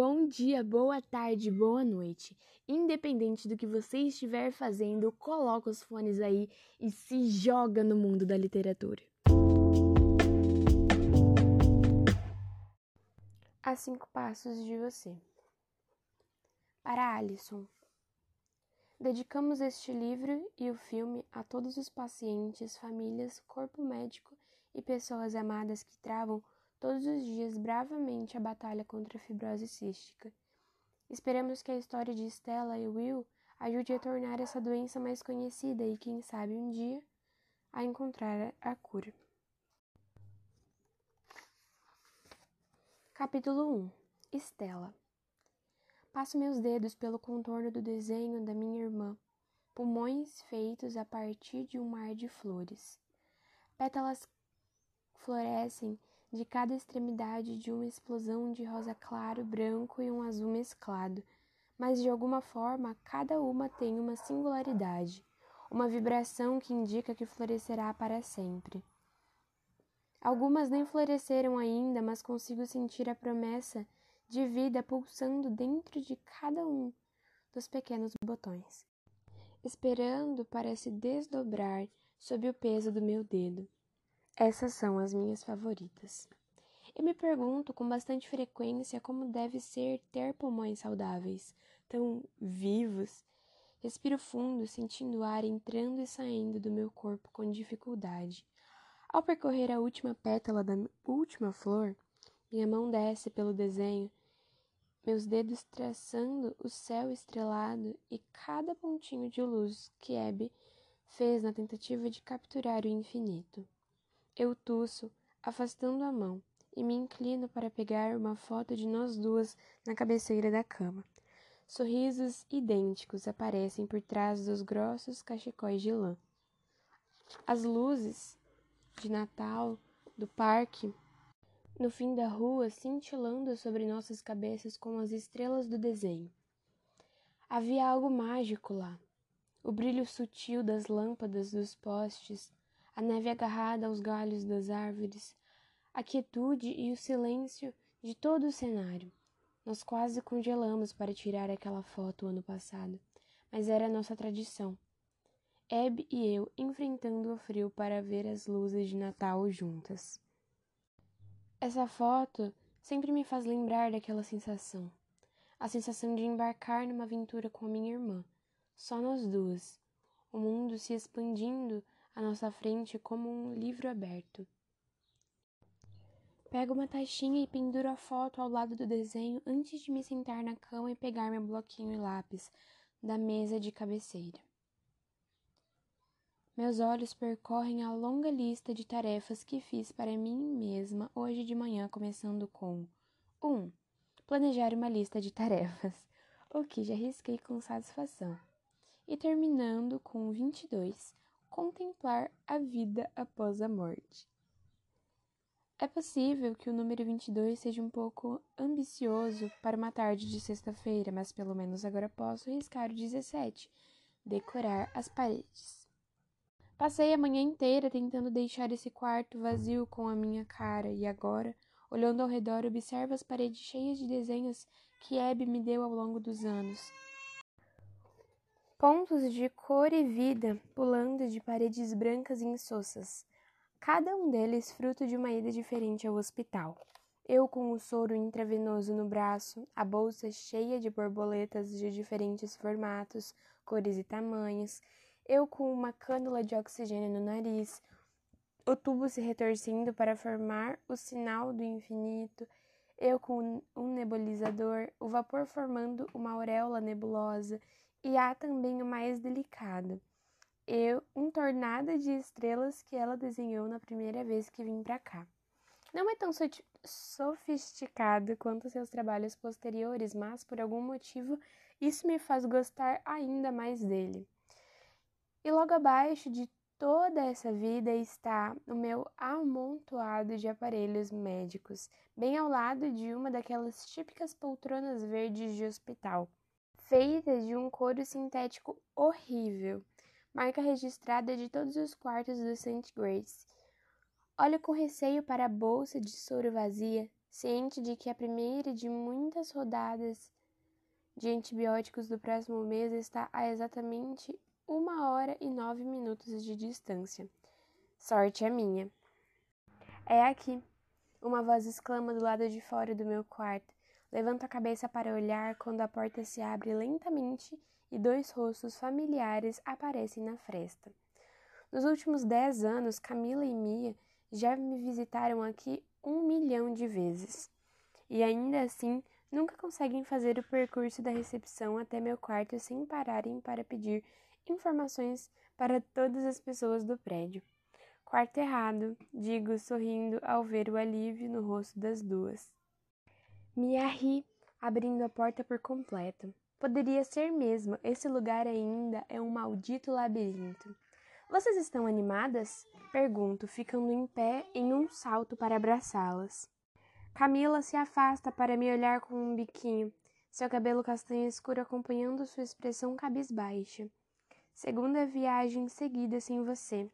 Bom dia, boa tarde, boa noite. Independente do que você estiver fazendo, coloca os fones aí e se joga no mundo da literatura. A cinco passos de você. Para Alison. Dedicamos este livro e o filme a todos os pacientes, famílias, corpo médico e pessoas amadas que travam todos os dias bravamente a batalha contra a fibrose cística. Esperamos que a história de Stella e Will ajude a tornar essa doença mais conhecida e, quem sabe, um dia a encontrar a cura. Capítulo 1 Estela Passo meus dedos pelo contorno do desenho da minha irmã, pulmões feitos a partir de um mar de flores. Pétalas florescem de cada extremidade de uma explosão de rosa claro, branco e um azul mesclado, mas de alguma forma cada uma tem uma singularidade, uma vibração que indica que florescerá para sempre. Algumas nem floresceram ainda, mas consigo sentir a promessa de vida pulsando dentro de cada um dos pequenos botões, esperando para se desdobrar sob o peso do meu dedo. Essas são as minhas favoritas. Eu me pergunto com bastante frequência como deve ser ter pulmões saudáveis, tão vivos. Respiro fundo, sentindo o ar entrando e saindo do meu corpo com dificuldade. Ao percorrer a última pétala da última flor, minha mão desce pelo desenho, meus dedos traçando o céu estrelado e cada pontinho de luz que Hebe fez na tentativa de capturar o infinito. Eu tuço, afastando a mão, e me inclino para pegar uma foto de nós duas na cabeceira da cama. Sorrisos idênticos aparecem por trás dos grossos cachecóis de lã. As luzes de Natal do parque no fim da rua cintilando sobre nossas cabeças como as estrelas do desenho. Havia algo mágico lá. O brilho sutil das lâmpadas dos postes, a neve agarrada aos galhos das árvores, a quietude e o silêncio de todo o cenário. Nós quase congelamos para tirar aquela foto ano passado, mas era nossa tradição. Eb e eu enfrentando o frio para ver as luzes de Natal juntas. Essa foto sempre me faz lembrar daquela sensação, a sensação de embarcar numa aventura com a minha irmã, só nós duas, o mundo se expandindo à nossa frente como um livro aberto. Pego uma taxinha e penduro a foto ao lado do desenho antes de me sentar na cama e pegar meu bloquinho e lápis da mesa de cabeceira. Meus olhos percorrem a longa lista de tarefas que fiz para mim mesma hoje de manhã, começando com 1. Um, planejar uma lista de tarefas, o que já risquei com satisfação, e terminando com 22 contemplar a vida após a morte. É possível que o número 22 seja um pouco ambicioso para uma tarde de sexta-feira, mas pelo menos agora posso riscar o 17, decorar as paredes. Passei a manhã inteira tentando deixar esse quarto vazio com a minha cara e agora, olhando ao redor, observo as paredes cheias de desenhos que Abby me deu ao longo dos anos pontos de cor e vida pulando de paredes brancas e insossas, cada um deles fruto de uma ida diferente ao hospital. Eu com o soro intravenoso no braço, a bolsa cheia de borboletas de diferentes formatos, cores e tamanhos, eu com uma cânula de oxigênio no nariz, o tubo se retorcendo para formar o sinal do infinito, eu com um nebulizador, o vapor formando uma auréola nebulosa e há também o mais delicado, eu, um tornado de estrelas que ela desenhou na primeira vez que vim para cá. Não é tão sofisticado quanto seus trabalhos posteriores, mas por algum motivo isso me faz gostar ainda mais dele. E logo abaixo de toda essa vida está o meu amontoado de aparelhos médicos, bem ao lado de uma daquelas típicas poltronas verdes de hospital feita de um couro sintético horrível, marca registrada de todos os quartos do St. Grace. Olho com receio para a bolsa de soro vazia, ciente de que a primeira de muitas rodadas de antibióticos do próximo mês está a exatamente uma hora e nove minutos de distância. Sorte é minha. É aqui. Uma voz exclama do lado de fora do meu quarto. Levanto a cabeça para olhar quando a porta se abre lentamente e dois rostos familiares aparecem na fresta. Nos últimos dez anos, Camila e Mia já me visitaram aqui um milhão de vezes. E ainda assim, nunca conseguem fazer o percurso da recepção até meu quarto sem pararem para pedir informações para todas as pessoas do prédio. Quarto errado, digo sorrindo ao ver o alívio no rosto das duas. Mia ri, abrindo a porta por completo. Poderia ser mesmo, esse lugar ainda é um maldito labirinto. Vocês estão animadas? Pergunto, ficando em pé em um salto para abraçá-las. Camila se afasta para me olhar com um biquinho, seu cabelo castanho escuro acompanhando sua expressão cabisbaixa. Segunda viagem seguida sem você.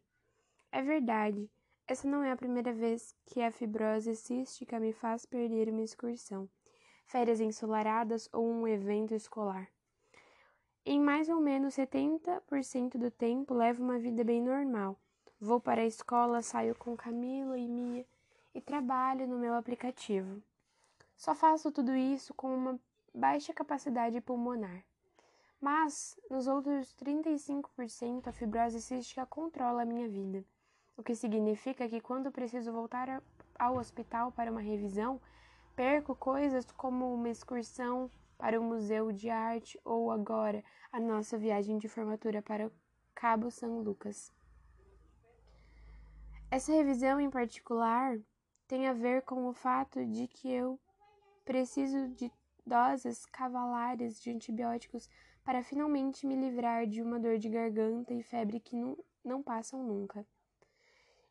É verdade, essa não é a primeira vez que a fibrose cística me faz perder uma excursão, férias ensolaradas ou um evento escolar. Em mais ou menos 70% do tempo levo uma vida bem normal. Vou para a escola, saio com Camila e Mia e trabalho no meu aplicativo. Só faço tudo isso com uma baixa capacidade pulmonar. Mas, nos outros 35%, a fibrose cística controla a minha vida, o que significa que quando preciso voltar ao hospital para uma revisão, perco coisas como uma excursão para o Museu de Arte ou agora a nossa viagem de formatura para Cabo São Lucas. Essa revisão em particular tem a ver com o fato de que eu preciso de doses cavalares de antibióticos para finalmente me livrar de uma dor de garganta e febre que não, não passam nunca.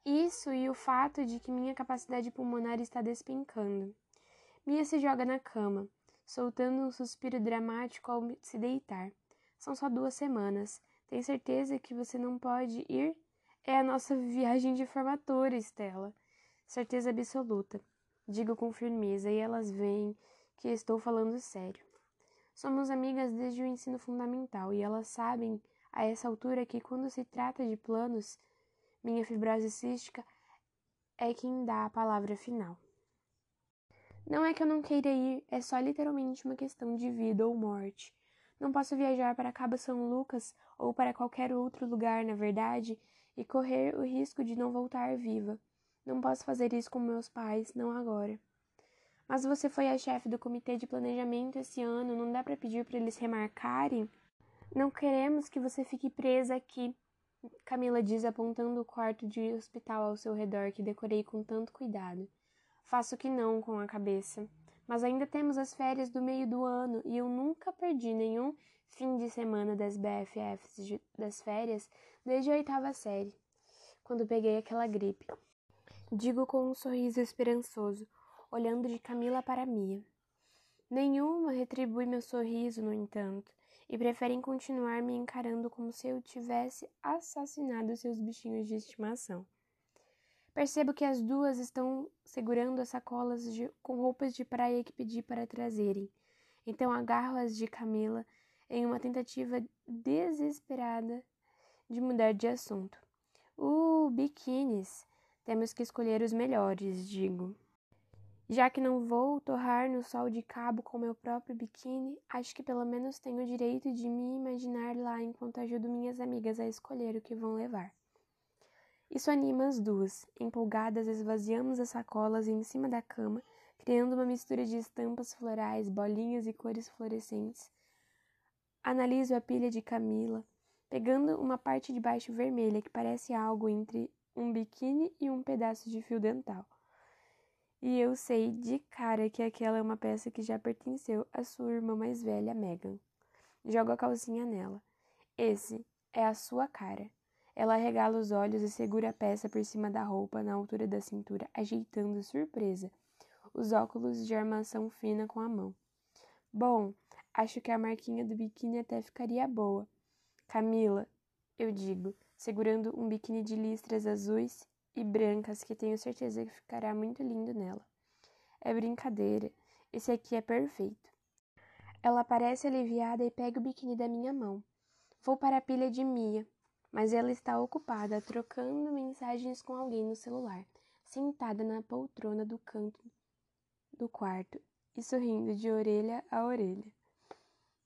Isso e o fato de que minha capacidade pulmonar está despencando. Mia se joga na cama, soltando um suspiro dramático ao se deitar. São só duas semanas. Tem certeza que você não pode ir? É a nossa viagem de formatura, Estela. Certeza absoluta. Digo com firmeza e elas veem que estou falando sério. Somos amigas desde o ensino fundamental e elas sabem a essa altura que quando se trata de planos, minha fibrose cística é quem dá a palavra final. Não é que eu não queira ir, é só literalmente uma questão de vida ou morte. Não posso viajar para Cabo São Lucas ou para qualquer outro lugar, na verdade, e correr o risco de não voltar viva. Não posso fazer isso com meus pais, não agora. Mas você foi a chefe do comitê de planejamento esse ano, não dá para pedir para eles remarcarem? Não queremos que você fique presa aqui, Camila diz apontando o quarto de hospital ao seu redor que decorei com tanto cuidado. Faço que não com a cabeça. Mas ainda temos as férias do meio do ano e eu nunca perdi nenhum fim de semana das BFFs de, das férias desde a oitava série, quando peguei aquela gripe. Digo com um sorriso esperançoso, olhando de Camila para Mia. Nenhuma retribui meu sorriso, no entanto, e preferem continuar me encarando como se eu tivesse assassinado seus bichinhos de estimação. Percebo que as duas estão segurando as sacolas de, com roupas de praia que pedi para trazerem. Então agarro-as de Camila em uma tentativa desesperada de mudar de assunto. Uh, biquínis! Temos que escolher os melhores, digo. Já que não vou torrar no sol de cabo com meu próprio biquíni, acho que pelo menos tenho o direito de me imaginar lá enquanto ajudo minhas amigas a escolher o que vão levar. Isso anima as duas. Empolgadas, esvaziamos as sacolas em cima da cama, criando uma mistura de estampas florais, bolinhas e cores fluorescentes. Analiso a pilha de Camila, pegando uma parte de baixo vermelha que parece algo entre um biquíni e um pedaço de fio dental. E eu sei de cara que aquela é uma peça que já pertenceu à sua irmã mais velha, Megan. Jogo a calcinha nela. Esse é a sua cara. Ela regala os olhos e segura a peça por cima da roupa, na altura da cintura, ajeitando surpresa os óculos de armação fina com a mão. Bom, acho que a marquinha do biquíni até ficaria boa. Camila, eu digo, segurando um biquíni de listras azuis e brancas que tenho certeza que ficará muito lindo nela. É brincadeira. Esse aqui é perfeito. Ela parece aliviada e pega o biquíni da minha mão. Vou para a pilha de Mia, mas ela está ocupada trocando mensagens com alguém no celular, sentada na poltrona do canto do quarto e sorrindo de orelha a orelha.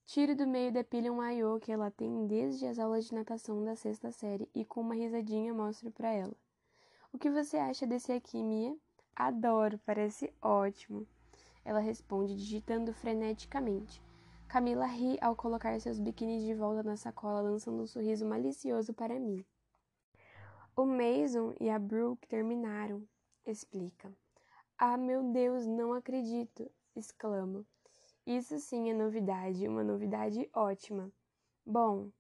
Tiro do meio da pilha um maiô que ela tem desde as aulas de natação da sexta série e com uma risadinha mostro para ela. O que você acha desse aqui, Mia? Adoro, parece ótimo. Ela responde, digitando freneticamente. Camila ri ao colocar seus biquínis de volta na sacola, lançando um sorriso malicioso para mim. O Mason e a Brooke terminaram, explica. Ah, meu Deus, não acredito! exclamo. Isso sim é novidade, uma novidade ótima. Bom,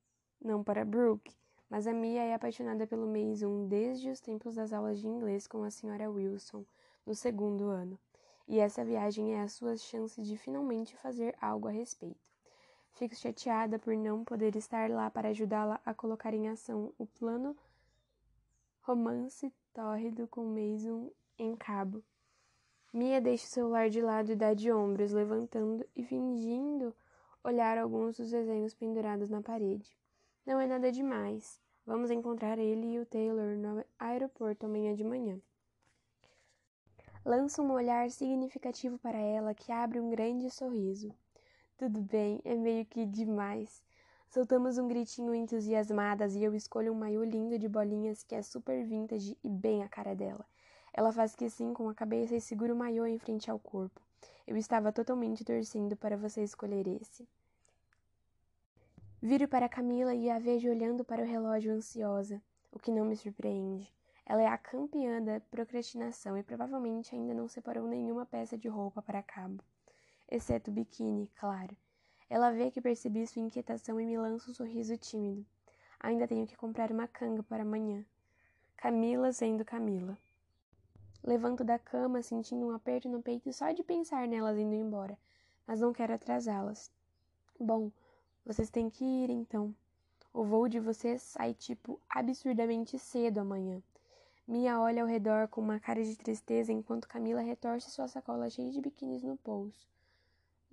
não para Brooke, mas a Mia é apaixonada pelo Mason desde os tempos das aulas de inglês com a senhora Wilson, no segundo ano. E essa viagem é a sua chance de finalmente fazer algo a respeito. Fico chateada por não poder estar lá para ajudá-la a colocar em ação o plano romance tórrido com Mason em cabo. Mia deixa o celular de lado e dá de ombros, levantando e fingindo olhar alguns dos desenhos pendurados na parede. Não é nada demais. Vamos encontrar ele e o Taylor no aeroporto amanhã de manhã. Lança um olhar significativo para ela que abre um grande sorriso. Tudo bem, é meio que demais. Soltamos um gritinho entusiasmadas e eu escolho um maiô lindo de bolinhas que é super vintage e bem a cara dela. Ela faz que sim com a cabeça e segura o maiô em frente ao corpo. Eu estava totalmente torcendo para você escolher esse. Viro para Camila e a vejo olhando para o relógio ansiosa, o que não me surpreende. Ela é a campeã da procrastinação e provavelmente ainda não separou nenhuma peça de roupa para cabo. Exceto o biquíni, claro. Ela vê que percebi sua inquietação e me lança um sorriso tímido. Ainda tenho que comprar uma canga para amanhã. Camila sendo Camila. Levanto da cama, sentindo um aperto no peito só de pensar nelas indo embora, mas não quero atrasá-las. Bom, vocês têm que ir então. O voo de vocês sai tipo absurdamente cedo amanhã. Mia olha ao redor com uma cara de tristeza enquanto Camila retorce sua sacola cheia de biquínis no pulso.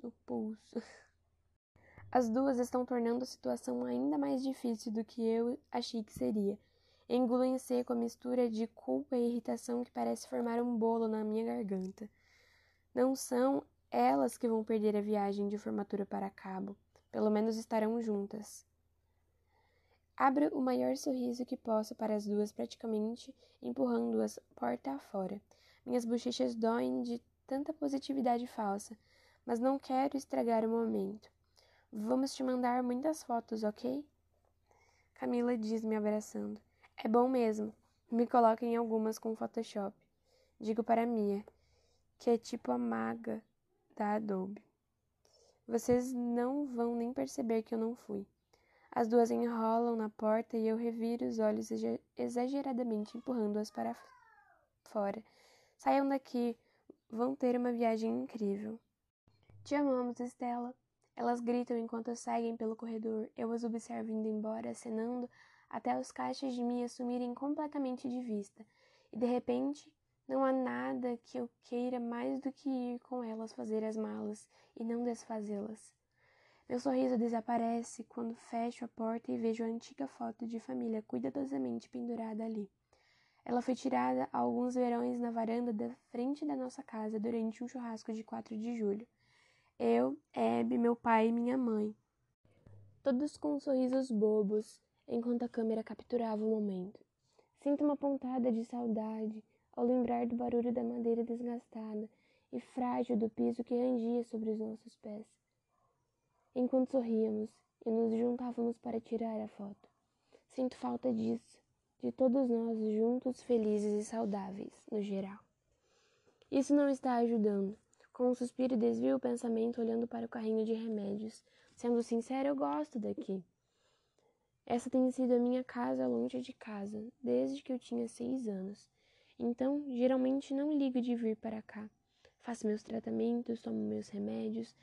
No pulso. As duas estão tornando a situação ainda mais difícil do que eu achei que seria. Engulo em seco a mistura de culpa e irritação que parece formar um bolo na minha garganta. Não são elas que vão perder a viagem de formatura para Cabo. Pelo menos estarão juntas. Abro o maior sorriso que posso para as duas, praticamente empurrando-as porta afora. Minhas bochechas doem de tanta positividade falsa, mas não quero estragar o momento. Vamos te mandar muitas fotos, ok? Camila diz, me abraçando. É bom mesmo. Me coloquem algumas com Photoshop. Digo para Mia, que é tipo a maga da Adobe. Vocês não vão nem perceber que eu não fui. As duas enrolam na porta e eu reviro os olhos exageradamente empurrando-as para fora. Saiam daqui, vão ter uma viagem incrível. Te amamos, Estela. Elas gritam enquanto seguem pelo corredor. Eu as observo indo embora, acenando até os caixas de mim assumirem completamente de vista, e de repente não há nada que eu queira mais do que ir com elas fazer as malas e não desfazê-las. Meu sorriso desaparece quando fecho a porta e vejo a antiga foto de família cuidadosamente pendurada ali. Ela foi tirada há alguns verões na varanda da frente da nossa casa durante um churrasco de 4 de julho. Eu, Abby, meu pai e minha mãe. Todos com sorrisos bobos, enquanto a câmera capturava o momento. Sinto uma pontada de saudade ao lembrar do barulho da madeira desgastada e frágil do piso que rangia sobre os nossos pés. Enquanto sorríamos e nos juntávamos para tirar a foto, sinto falta disso, de todos nós juntos, felizes e saudáveis, no geral. Isso não está ajudando. Com um suspiro desvio o pensamento olhando para o carrinho de remédios. Sendo sincero, eu gosto daqui. Essa tem sido a minha casa longe de casa, desde que eu tinha seis anos. Então, geralmente não ligo de vir para cá. Faço meus tratamentos, tomo meus remédios,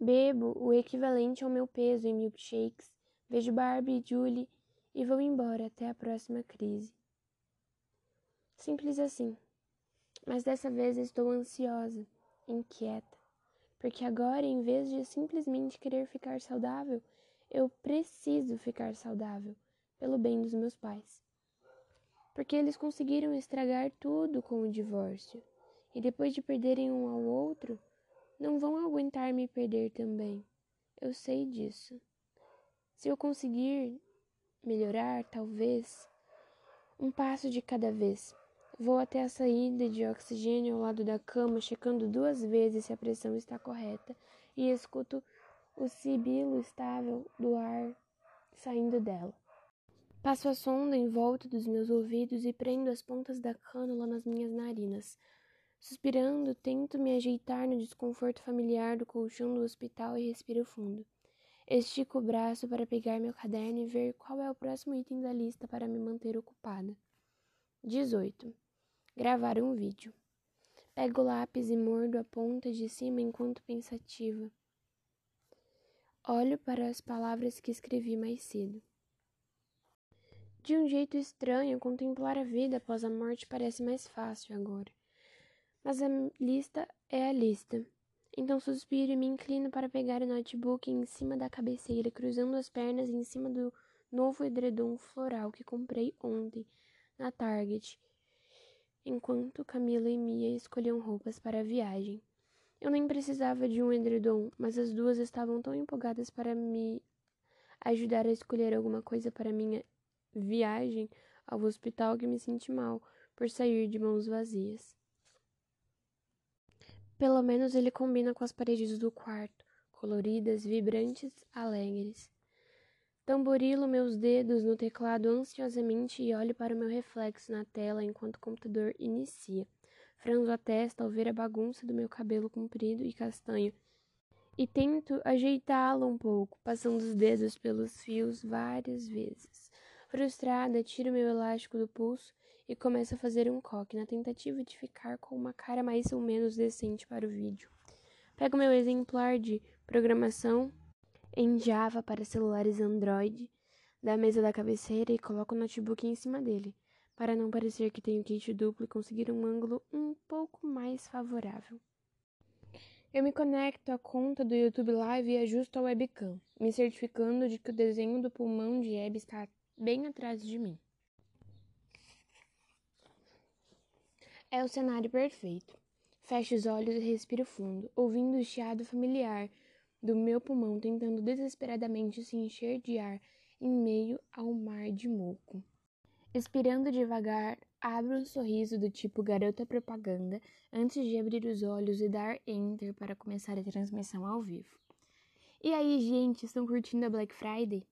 bebo o equivalente ao meu peso em milkshakes, vejo Barbie e Julie e vou embora até a próxima crise. Simples assim. Mas dessa vez estou ansiosa, inquieta, porque agora, em vez de simplesmente querer ficar saudável, eu preciso ficar saudável pelo bem dos meus pais. Porque eles conseguiram estragar tudo com o divórcio, e depois de perderem um ao outro, não vão aguentar me perder também. Eu sei disso. Se eu conseguir melhorar, talvez, um passo de cada vez. Vou até a saída de oxigênio ao lado da cama, checando duas vezes se a pressão está correta e escuto o sibilo estável do ar saindo dela. Passo a sonda em volta dos meus ouvidos e prendo as pontas da cânula nas minhas narinas. Suspirando, tento me ajeitar no desconforto familiar do colchão do hospital e respiro fundo. Estico o braço para pegar meu caderno e ver qual é o próximo item da lista para me manter ocupada. 18. Gravar um vídeo. Pego o lápis e mordo a ponta de cima enquanto pensativa. Olho para as palavras que escrevi mais cedo. De um jeito estranho, contemplar a vida após a morte parece mais fácil agora. Mas a lista é a lista. Então suspiro e me inclino para pegar o notebook em cima da cabeceira, cruzando as pernas em cima do novo edredom floral que comprei ontem na Target, enquanto Camila e Mia escolhiam roupas para a viagem. Eu nem precisava de um edredom, mas as duas estavam tão empolgadas para me ajudar a escolher alguma coisa para minha viagem ao hospital que me senti mal por sair de mãos vazias. Pelo menos ele combina com as paredes do quarto, coloridas, vibrantes, alegres. Tamborilo meus dedos no teclado ansiosamente e olho para o meu reflexo na tela enquanto o computador inicia. Franzo a testa ao ver a bagunça do meu cabelo comprido e castanho e tento ajeitá-lo um pouco, passando os dedos pelos fios várias vezes. Frustrada, tiro meu elástico do pulso e começo a fazer um coque na tentativa de ficar com uma cara mais ou menos decente para o vídeo. Pego meu exemplar de programação em Java para celulares Android da mesa da cabeceira e coloco o notebook em cima dele, para não parecer que tenho kit duplo e conseguir um ângulo um pouco mais favorável. Eu me conecto à conta do YouTube Live e ajusto a webcam, me certificando de que o desenho do pulmão de Abby está bem atrás de mim. É o cenário perfeito. Fecho os olhos e respiro fundo, ouvindo o chiado familiar do meu pulmão tentando desesperadamente se encher de ar em meio ao mar de moco. Expirando devagar, abro um sorriso do tipo garota propaganda antes de abrir os olhos e dar enter para começar a transmissão ao vivo. E aí, gente, estão curtindo a Black Friday?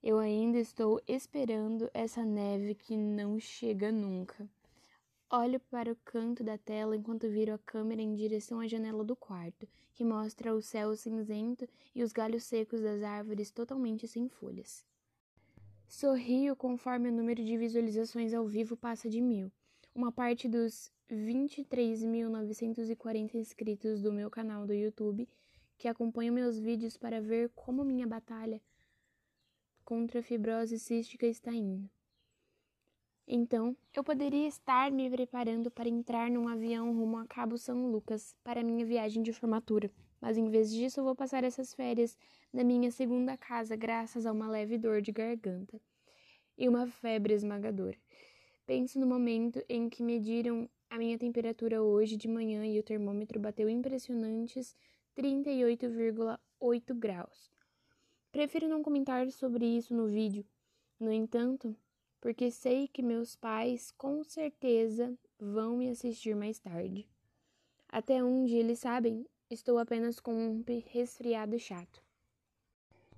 Eu ainda estou esperando essa neve que não chega nunca. Olho para o canto da tela enquanto viro a câmera em direção à janela do quarto, que mostra o céu cinzento e os galhos secos das árvores totalmente sem folhas. Sorrio conforme o número de visualizações ao vivo passa de mil. Uma parte dos 23.940 inscritos do meu canal do YouTube que acompanham meus vídeos para ver como minha batalha contra a fibrose cística está indo. Então, eu poderia estar me preparando para entrar num avião rumo a Cabo São Lucas para minha viagem de formatura, mas em vez disso eu vou passar essas férias na minha segunda casa graças a uma leve dor de garganta e uma febre esmagadora. Penso no momento em que mediram a minha temperatura hoje de manhã e o termômetro bateu impressionantes 38,8 graus. Prefiro não comentar sobre isso no vídeo. No entanto, porque sei que meus pais com certeza vão me assistir mais tarde. Até onde eles sabem, estou apenas com um resfriado chato.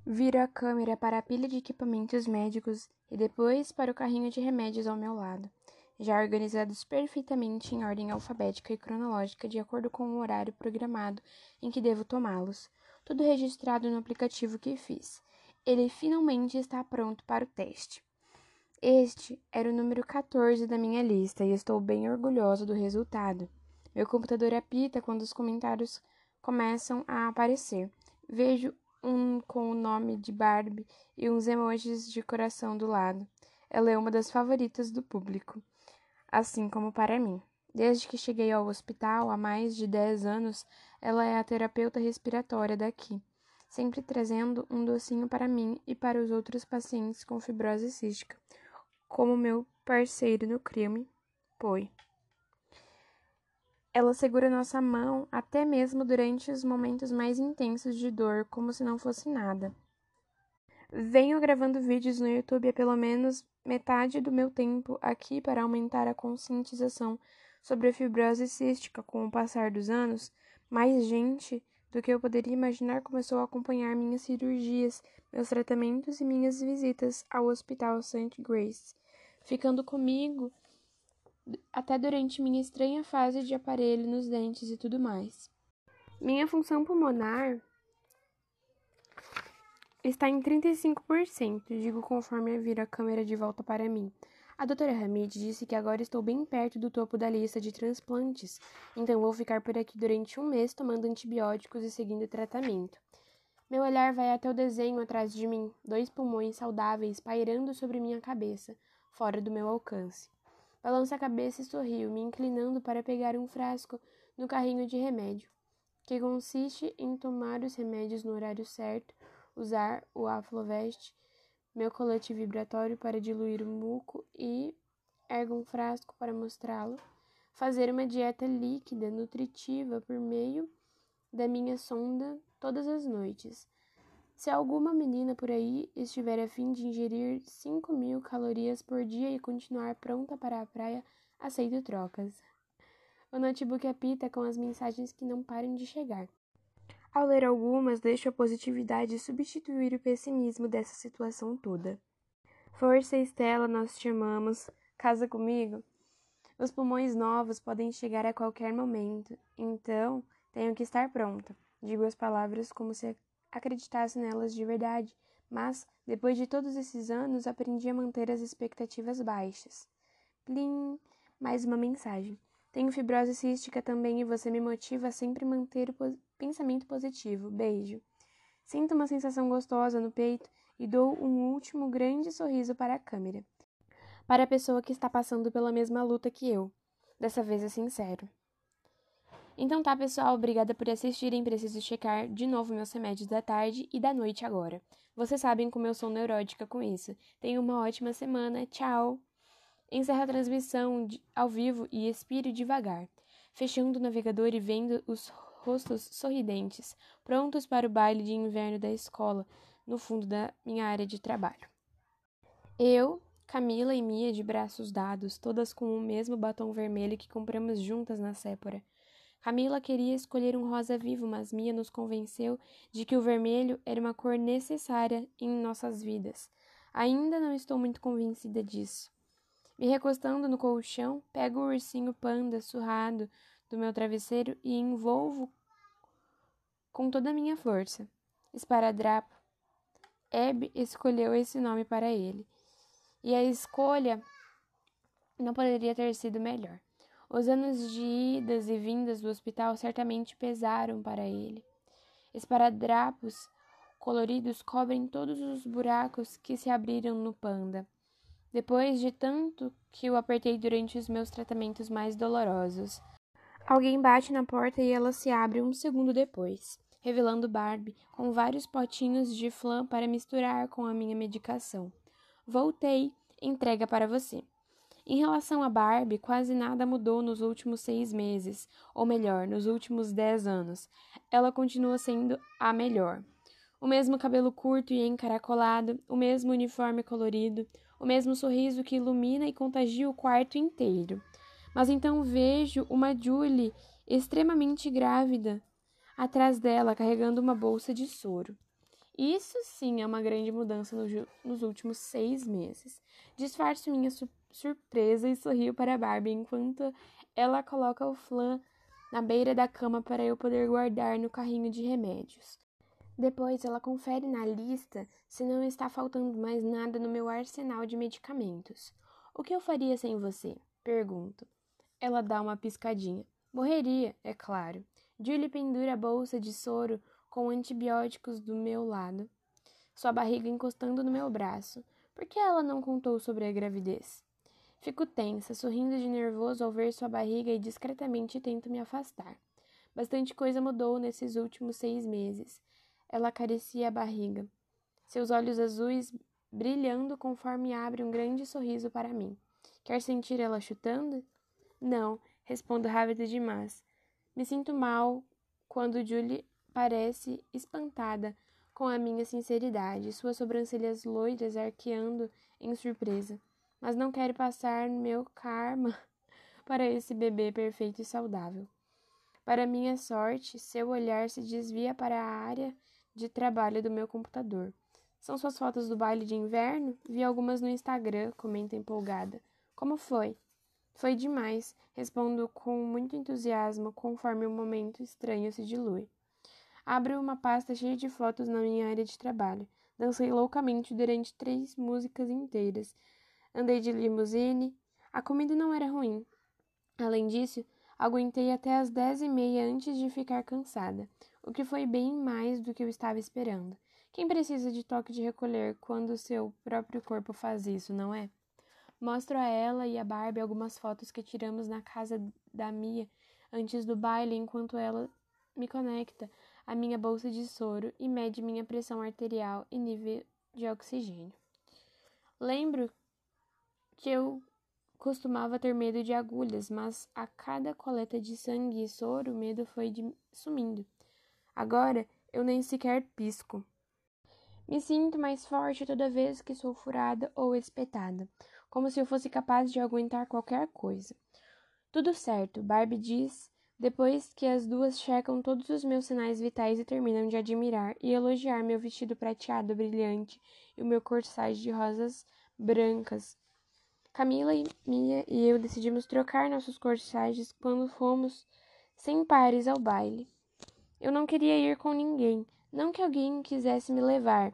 Viro a câmera para a pilha de equipamentos médicos e depois para o carrinho de remédios ao meu lado, já organizados perfeitamente em ordem alfabética e cronológica de acordo com o horário programado em que devo tomá-los, tudo registrado no aplicativo que fiz. Ele finalmente está pronto para o teste. Este era o número 14 da minha lista e estou bem orgulhosa do resultado. Meu computador apita quando os comentários começam a aparecer. Vejo um com o nome de Barbie e uns emojis de coração do lado. Ela é uma das favoritas do público, assim como para mim. Desde que cheguei ao hospital há mais de 10 anos, ela é a terapeuta respiratória daqui, sempre trazendo um docinho para mim e para os outros pacientes com fibrose cística, como meu parceiro no crime, Poi. Ela segura nossa mão até mesmo durante os momentos mais intensos de dor, como se não fosse nada. Venho gravando vídeos no YouTube há pelo menos metade do meu tempo aqui para aumentar a conscientização sobre a fibrose cística com o passar dos anos. Mais gente do que eu poderia imaginar começou a acompanhar minhas cirurgias, meus tratamentos e minhas visitas ao Hospital St. Grace, ficando comigo até durante minha estranha fase de aparelho nos dentes e tudo mais. Minha função pulmonar Está em 35%, digo conforme vira a câmera de volta para mim. A doutora Hamid disse que agora estou bem perto do topo da lista de transplantes, então vou ficar por aqui durante um mês tomando antibióticos e seguindo tratamento. Meu olhar vai até o desenho atrás de mim, dois pulmões saudáveis pairando sobre minha cabeça, fora do meu alcance. Balança a cabeça e sorrio, me inclinando para pegar um frasco no carrinho de remédio, que consiste em tomar os remédios no horário certo usar o Aflovest, meu colete vibratório para diluir o muco e ergo um frasco para mostrá-lo, fazer uma dieta líquida nutritiva por meio da minha sonda todas as noites. Se alguma menina por aí estiver a fim de ingerir 5 mil calorias por dia e continuar pronta para a praia, aceito trocas. O notebook apita com as mensagens que não param de chegar. Ao ler algumas, deixo a positividade substituir o pessimismo dessa situação toda. Força, Estela, nós te amamos. Casa comigo? Os pulmões novos podem chegar a qualquer momento, então tenho que estar pronta. Digo as palavras como se acreditasse nelas de verdade, mas, depois de todos esses anos, aprendi a manter as expectativas baixas. Plim! Mais uma mensagem. Tenho fibrose cística também e você me motiva a sempre manter o pensamento positivo. Beijo. Sinto uma sensação gostosa no peito e dou um último grande sorriso para a câmera. Para a pessoa que está passando pela mesma luta que eu. Dessa vez é sincero. Então tá, pessoal, obrigada por assistirem. Preciso checar de novo meus remédios da tarde e da noite agora. Vocês sabem como eu sou neurótica com isso. Tenham uma ótima semana. Tchau! Encerra a transmissão ao vivo e expire devagar, fechando o navegador e vendo os rostos sorridentes, prontos para o baile de inverno da escola, no fundo da minha área de trabalho. Eu, Camila e Mia de braços dados, todas com o mesmo batom vermelho que compramos juntas na Sépora. Camila queria escolher um rosa vivo, mas Mia nos convenceu de que o vermelho era uma cor necessária em nossas vidas. Ainda não estou muito convencida disso. Me recostando no colchão, pego o ursinho panda surrado do meu travesseiro e envolvo com toda a minha força. Esparadrapo. Eb escolheu esse nome para ele. E a escolha não poderia ter sido melhor. Os anos de idas e vindas do hospital certamente pesaram para ele. Esparadrapos coloridos cobrem todos os buracos que se abriram no panda depois de tanto que o apertei durante os meus tratamentos mais dolorosos. Alguém bate na porta e ela se abre um segundo depois, revelando Barbie com vários potinhos de flan para misturar com a minha medicação. Voltei, entrega para você. Em relação a Barbie, quase nada mudou nos últimos seis meses, ou melhor, nos últimos dez anos. Ela continua sendo a melhor. O mesmo cabelo curto e encaracolado, o mesmo uniforme colorido, o mesmo sorriso que ilumina e contagia o quarto inteiro. Mas então vejo uma Julie extremamente grávida atrás dela, carregando uma bolsa de soro. Isso sim é uma grande mudança no nos últimos seis meses. Disfarço minha su surpresa e sorrio para Barbie enquanto ela coloca o flan na beira da cama para eu poder guardar no carrinho de remédios. Depois ela confere na lista se não está faltando mais nada no meu arsenal de medicamentos. O que eu faria sem você? Pergunto. Ela dá uma piscadinha. Morreria, é claro. Julie pendura a bolsa de soro com antibióticos do meu lado, sua barriga encostando no meu braço. Por que ela não contou sobre a gravidez? Fico tensa, sorrindo de nervoso ao ver sua barriga e discretamente tento me afastar. Bastante coisa mudou nesses últimos seis meses. Ela acaricia a barriga, seus olhos azuis brilhando conforme abre um grande sorriso para mim. Quer sentir ela chutando? Não, respondo rápido demais. Me sinto mal quando Julie parece espantada com a minha sinceridade, suas sobrancelhas loiras arqueando em surpresa. Mas não quero passar meu karma para esse bebê perfeito e saudável. Para minha sorte, seu olhar se desvia para a área de trabalho do meu computador. São suas fotos do baile de inverno? Vi algumas no Instagram, comenta empolgada. Como foi? Foi demais, respondo com muito entusiasmo conforme o momento estranho se dilui. Abro uma pasta cheia de fotos na minha área de trabalho. Dancei loucamente durante três músicas inteiras. Andei de limusine. A comida não era ruim. Além disso, aguentei até as dez e meia antes de ficar cansada, o que foi bem mais do que eu estava esperando. Quem precisa de toque de recolher quando seu próprio corpo faz isso, não é? Mostro a ela e a Barbie algumas fotos que tiramos na casa da Mia antes do baile, enquanto ela me conecta a minha bolsa de soro e mede minha pressão arterial e nível de oxigênio. Lembro que eu costumava ter medo de agulhas, mas a cada coleta de sangue e soro, o medo foi sumindo. Agora eu nem sequer pisco. Me sinto mais forte toda vez que sou furada ou espetada, como se eu fosse capaz de aguentar qualquer coisa. Tudo certo, Barbie diz depois que as duas checam todos os meus sinais vitais e terminam de admirar e elogiar meu vestido prateado brilhante e o meu corsage de rosas brancas. Camila e Mia e eu decidimos trocar nossos corsages quando fomos sem pares ao baile. Eu não queria ir com ninguém, não que alguém quisesse me levar.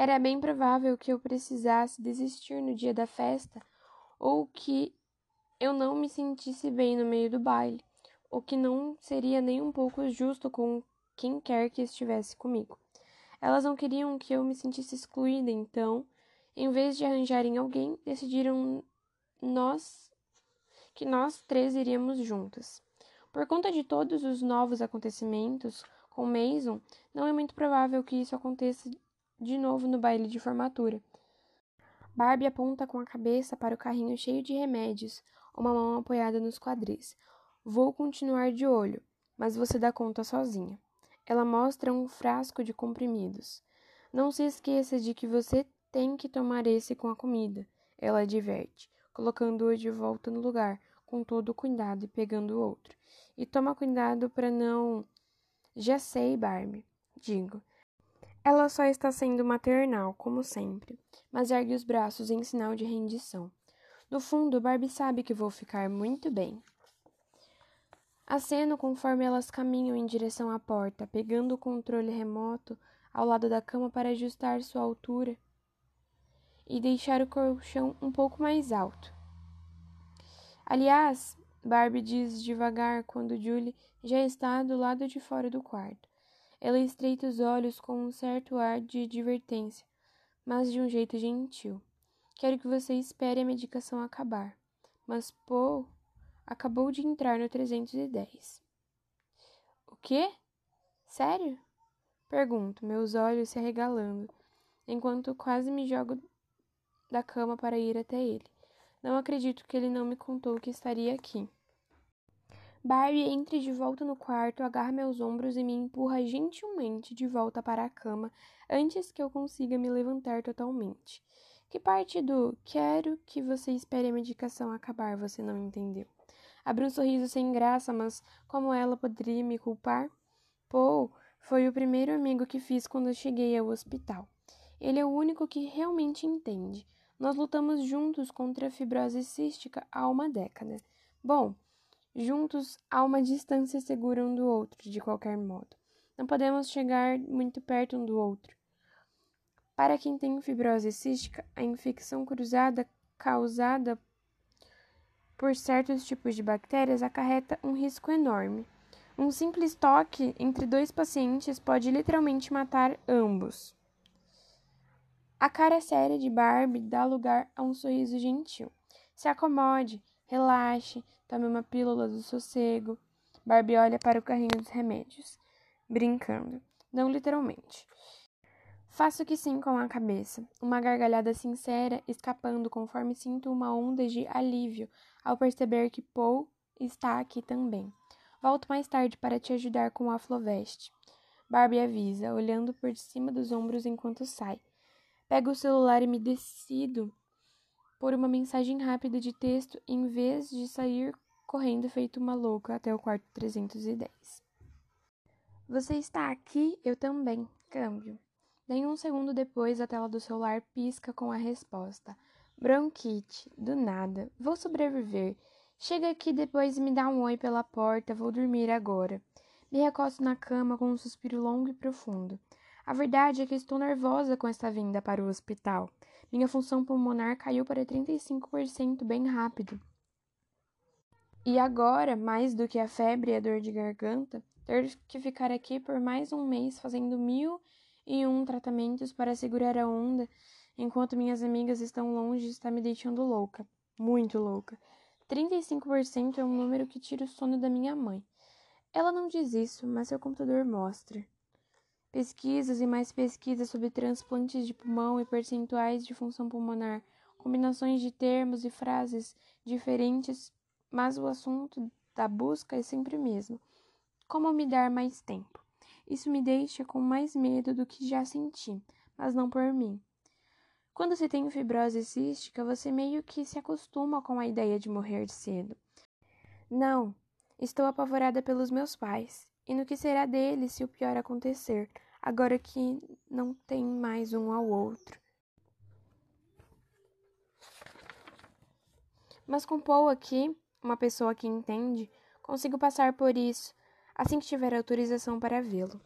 Era bem provável que eu precisasse desistir no dia da festa ou que eu não me sentisse bem no meio do baile o que não seria nem um pouco justo com quem quer que estivesse comigo. Elas não queriam que eu me sentisse excluída, então, em vez de arranjarem alguém, decidiram nós que nós três iríamos juntas. Por conta de todos os novos acontecimentos com Mason, não é muito provável que isso aconteça de novo no baile de formatura. Barbie aponta com a cabeça para o carrinho cheio de remédios, uma mão apoiada nos quadris. Vou continuar de olho, mas você dá conta sozinha. Ela mostra um frasco de comprimidos. Não se esqueça de que você tem que tomar esse com a comida, ela adverte, colocando-o de volta no lugar, com todo o cuidado e pegando o outro. E toma cuidado para não. Já sei, Barbie, digo. Ela só está sendo maternal, como sempre, mas ergue os braços em sinal de rendição. No fundo, Barbie sabe que vou ficar muito bem. Aceno conforme elas caminham em direção à porta, pegando o controle remoto ao lado da cama para ajustar sua altura e deixar o colchão um pouco mais alto. Aliás, Barbie diz devagar quando Julie já está do lado de fora do quarto. Ela estreita os olhos com um certo ar de advertência, mas de um jeito gentil. Quero que você espere a medicação acabar. Mas Paul acabou de entrar no 310. O quê? Sério? Pergunto, meus olhos se arregalando, enquanto quase me jogo da cama para ir até ele. Não acredito que ele não me contou que estaria aqui. Barbie entra de volta no quarto, agarra meus ombros e me empurra gentilmente de volta para a cama antes que eu consiga me levantar totalmente. Que parte do quero que você espere a medicação acabar você não entendeu? Abri um sorriso sem graça, mas como ela poderia me culpar? Paul foi o primeiro amigo que fiz quando cheguei ao hospital. Ele é o único que realmente entende. Nós lutamos juntos contra a fibrose cística há uma década. Bom, juntos há uma distância segura um do outro, de qualquer modo. Não podemos chegar muito perto um do outro. Para quem tem fibrose cística, a infecção cruzada causada por certos tipos de bactérias acarreta um risco enorme. Um simples toque entre dois pacientes pode literalmente matar ambos. A cara séria de Barbie dá lugar a um sorriso gentil. Se acomode, relaxe, tome uma pílula do sossego. Barbie olha para o carrinho dos remédios, brincando, não literalmente. Faço que sim com a cabeça, uma gargalhada sincera escapando conforme sinto uma onda de alívio ao perceber que Paul está aqui também. Volto mais tarde para te ajudar com a Floveste. Barbie avisa, olhando por cima dos ombros enquanto sai. Pego o celular e me decido por uma mensagem rápida de texto em vez de sair correndo feito uma louca até o quarto 310. Você está aqui? Eu também. Câmbio. Nem um segundo depois, a tela do celular pisca com a resposta. Bronquite, do nada. Vou sobreviver. Chega aqui depois e me dá um oi pela porta. Vou dormir agora. Me recosto na cama com um suspiro longo e profundo. A verdade é que estou nervosa com esta vinda para o hospital. Minha função pulmonar caiu para 35% bem rápido. E agora, mais do que a febre e a dor de garganta, ter que ficar aqui por mais um mês fazendo mil e um tratamentos para segurar a onda, enquanto minhas amigas estão longe, está me deixando louca. Muito louca. 35% é um número que tira o sono da minha mãe. Ela não diz isso, mas seu computador mostra. Pesquisas e mais pesquisas sobre transplantes de pulmão e percentuais de função pulmonar, combinações de termos e frases diferentes, mas o assunto da busca é sempre o mesmo: como me dar mais tempo? Isso me deixa com mais medo do que já senti, mas não por mim. Quando se tem fibrose cística, você meio que se acostuma com a ideia de morrer cedo. Não, estou apavorada pelos meus pais e no que será deles se o pior acontecer, agora que não tem mais um ao outro. Mas com Paul aqui, uma pessoa que entende, consigo passar por isso assim que tiver autorização para vê-lo.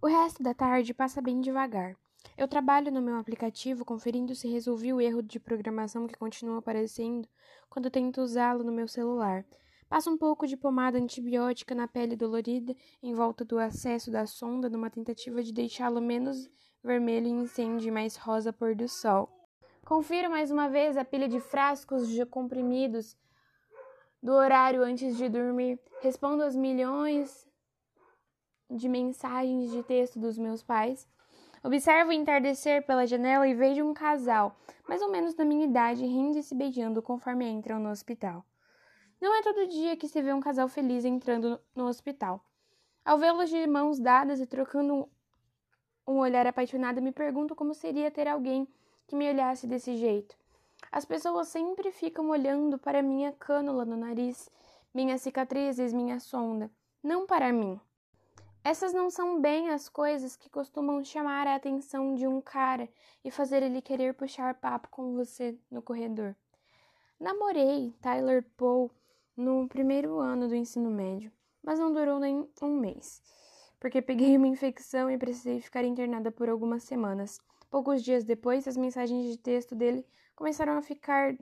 O resto da tarde passa bem devagar. Eu trabalho no meu aplicativo conferindo se resolvi o erro de programação que continua aparecendo quando tento usá-lo no meu celular. Passo um pouco de pomada antibiótica na pele dolorida em volta do acesso da sonda numa tentativa de deixá-lo menos vermelho e incende mais rosa pôr do sol. Confiro mais uma vez a pilha de frascos de comprimidos do horário antes de dormir. Respondo às milhões de mensagens de texto dos meus pais. Observo o entardecer pela janela e vejo um casal, mais ou menos da minha idade, rindo e se beijando conforme entram no hospital. Não é todo dia que se vê um casal feliz entrando no hospital. Ao vê-los de mãos dadas e trocando um olhar apaixonado, me pergunto como seria ter alguém que me olhasse desse jeito. As pessoas sempre ficam olhando para minha cânula no nariz, minhas cicatrizes, minha sonda, não para mim. Essas não são bem as coisas que costumam chamar a atenção de um cara e fazer ele querer puxar papo com você no corredor. Namorei Tyler Poe no primeiro ano do ensino médio, mas não durou nem um mês, porque peguei uma infecção e precisei ficar internada por algumas semanas. Poucos dias depois, as mensagens de texto dele começaram a ficar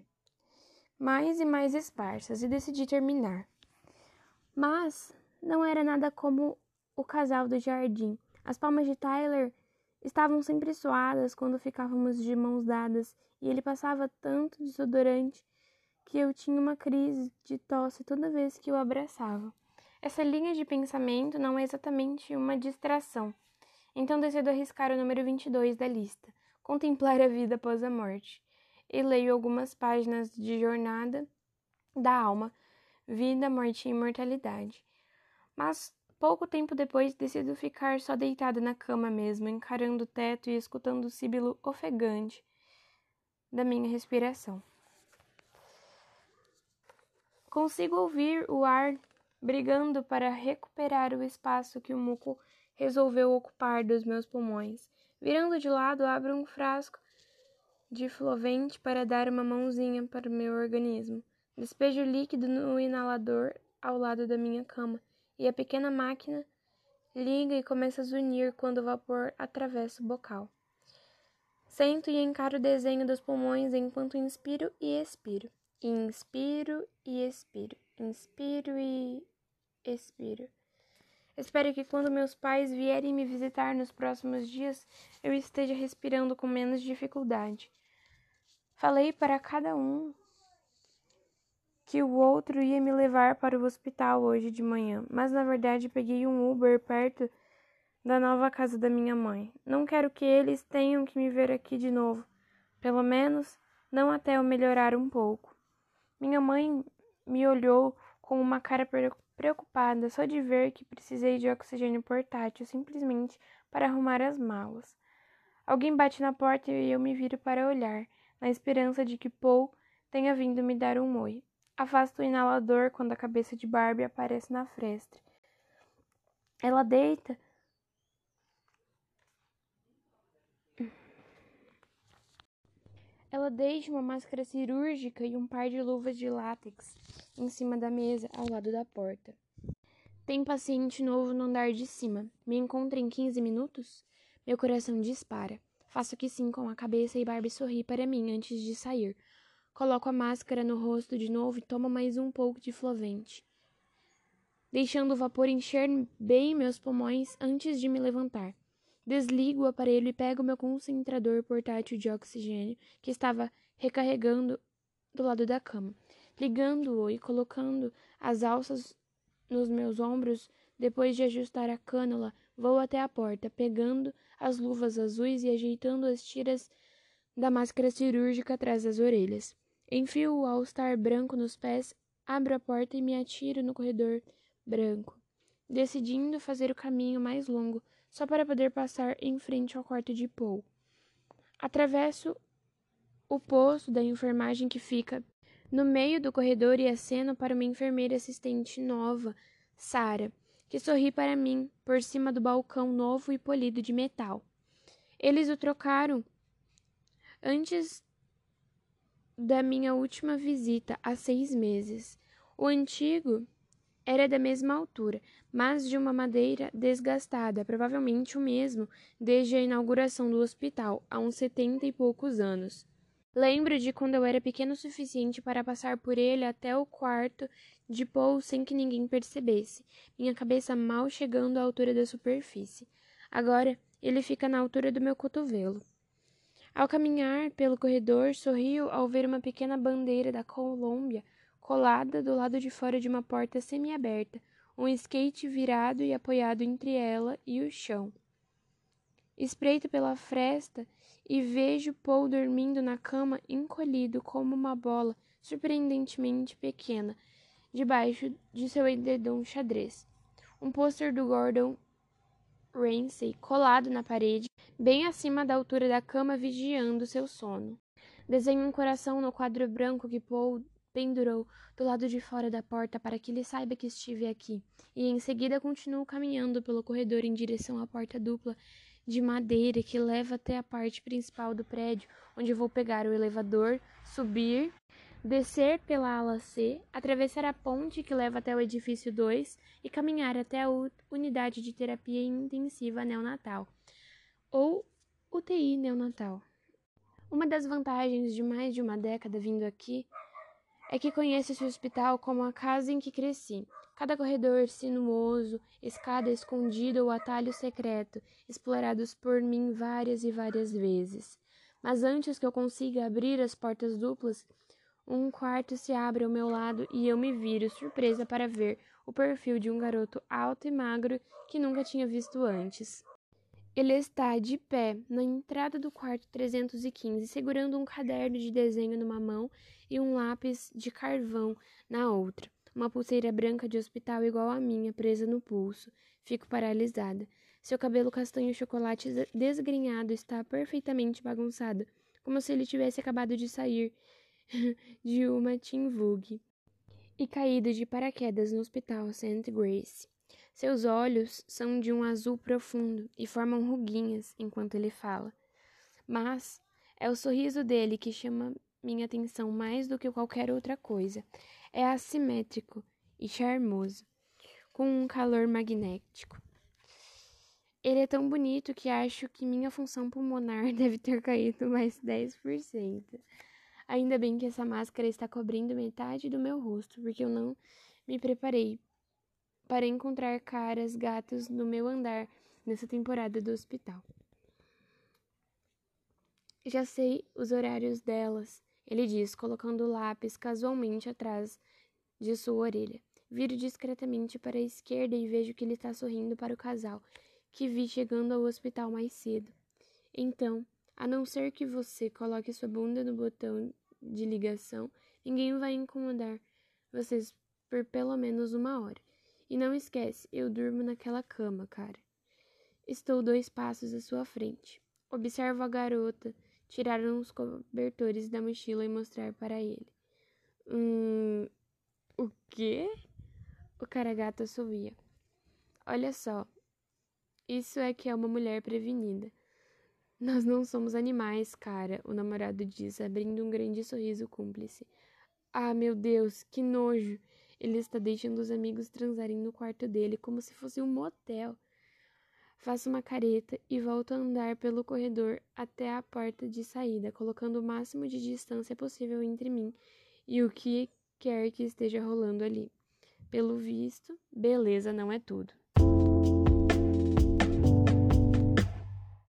mais e mais esparsas e decidi terminar. Mas não era nada como o casal do jardim. As palmas de Tyler estavam sempre suadas quando ficávamos de mãos dadas e ele passava tanto desodorante que eu tinha uma crise de tosse toda vez que o abraçava. Essa linha de pensamento não é exatamente uma distração. Então decido arriscar o número 22 da lista, contemplar a vida após a morte e leio algumas páginas de Jornada da Alma, Vida, Morte e Imortalidade. Mas pouco tempo depois decido ficar só deitada na cama mesmo, encarando o teto e escutando o síbilo ofegante da minha respiração. Consigo ouvir o ar brigando para recuperar o espaço que o muco resolveu ocupar dos meus pulmões. Virando de lado, abro um frasco de flovente para dar uma mãozinha para o meu organismo. Despejo o líquido no inalador ao lado da minha cama e a pequena máquina liga e começa a zunir quando o vapor atravessa o bocal. Sento e encaro o desenho dos pulmões enquanto inspiro e expiro. Inspiro e expiro. Inspiro e expiro. Espero que quando meus pais vierem me visitar nos próximos dias, eu esteja respirando com menos dificuldade. Falei para cada um que o outro ia me levar para o hospital hoje de manhã, mas na verdade peguei um Uber perto da nova casa da minha mãe. Não quero que eles tenham que me ver aqui de novo, pelo menos não até eu melhorar um pouco. Minha mãe me olhou com uma cara preocupada só de ver que precisei de oxigênio portátil simplesmente para arrumar as malas. Alguém bate na porta e eu me viro para olhar, na esperança de que Paul tenha vindo me dar um oi. Afasto o inalador quando a cabeça de Barbie aparece na fresta. Ela deita Ela deixa uma máscara cirúrgica e um par de luvas de látex em cima da mesa, ao lado da porta. Tem paciente novo no andar de cima. Me encontra em 15 minutos? Meu coração dispara. Faço que sim com a cabeça e Barbie sorri para mim antes de sair. Coloco a máscara no rosto de novo e tomo mais um pouco de flovente, deixando o vapor encher bem meus pulmões antes de me levantar. Desligo o aparelho e pego meu concentrador portátil de oxigênio que estava recarregando do lado da cama, ligando-o e colocando as alças nos meus ombros. Depois de ajustar a cânula, vou até a porta, pegando as luvas azuis e ajeitando as tiras da máscara cirúrgica atrás das orelhas. Enfio o all-star branco nos pés, abro a porta e me atiro no corredor branco, decidindo fazer o caminho mais longo só para poder passar em frente ao quarto de Paul. Atravesso o posto da enfermagem que fica no meio do corredor e aceno para uma enfermeira assistente nova, Sara, que sorri para mim por cima do balcão novo e polido de metal. Eles o trocaram antes da minha última visita há seis meses. O antigo era da mesma altura, mas de uma madeira desgastada, provavelmente o mesmo desde a inauguração do hospital, há uns setenta e poucos anos. Lembro de quando eu era pequeno o suficiente para passar por ele até o quarto de Paul sem que ninguém percebesse, minha cabeça mal chegando à altura da superfície. Agora ele fica na altura do meu cotovelo. Ao caminhar pelo corredor, sorrio ao ver uma pequena bandeira da Colômbia colada do lado de fora de uma porta semiaberta, um skate virado e apoiado entre ela e o chão. Espreito pela fresta e vejo Paul dormindo na cama, encolhido como uma bola surpreendentemente pequena, debaixo de seu edredom xadrez. Um pôster do Gordon Ramsay colado na parede, bem acima da altura da cama, vigiando seu sono. Desenho um coração no quadro branco que Paul pendurou do lado de fora da porta para que ele saiba que estive aqui, e em seguida continuo caminhando pelo corredor em direção à porta dupla de madeira que leva até a parte principal do prédio, onde vou pegar o elevador, subir, descer pela ala C, atravessar a ponte que leva até o edifício 2 e caminhar até a unidade de terapia intensiva neonatal, ou UTI neonatal. Uma das vantagens de mais de uma década vindo aqui é que conheço esse hospital como a casa em que cresci. Cada corredor sinuoso, escada escondida ou atalho secreto, explorados por mim várias e várias vezes. Mas antes que eu consiga abrir as portas duplas, um quarto se abre ao meu lado e eu me viro surpresa para ver o perfil de um garoto alto e magro que nunca tinha visto antes. Ele está de pé na entrada do quarto 315, segurando um caderno de desenho numa mão e um lápis de carvão na outra. Uma pulseira branca de hospital igual à minha presa no pulso. Fico paralisada. Seu cabelo castanho chocolate desgrenhado está perfeitamente bagunçado, como se ele tivesse acabado de sair de uma Tim Vogue e caído de paraquedas no hospital St. Grace. Seus olhos são de um azul profundo e formam ruguinhas enquanto ele fala. Mas é o sorriso dele que chama minha atenção mais do que qualquer outra coisa. É assimétrico e charmoso, com um calor magnético. Ele é tão bonito que acho que minha função pulmonar deve ter caído mais 10%. Ainda bem que essa máscara está cobrindo metade do meu rosto, porque eu não me preparei para encontrar caras gatos no meu andar nessa temporada do hospital. Já sei os horários delas ele diz, colocando o lápis casualmente atrás de sua orelha. Viro discretamente para a esquerda e vejo que ele está sorrindo para o casal, que vi chegando ao hospital mais cedo. Então, a não ser que você coloque sua bunda no botão de ligação, ninguém vai incomodar vocês por pelo menos uma hora. E não esquece, eu durmo naquela cama, cara. Estou dois passos à sua frente. Observo a garota tirar uns cobertores da mochila e mostrar para ele. Hum. O quê? O cara gato assovia. Olha só. Isso é que é uma mulher prevenida. Nós não somos animais, cara, o namorado diz, abrindo um grande sorriso cúmplice. Ah, meu Deus, que nojo! Ele está deixando os amigos transarem no quarto dele como se fosse um motel. Faço uma careta e volto a andar pelo corredor até a porta de saída, colocando o máximo de distância possível entre mim e o que quer que esteja rolando ali. Pelo visto, beleza não é tudo.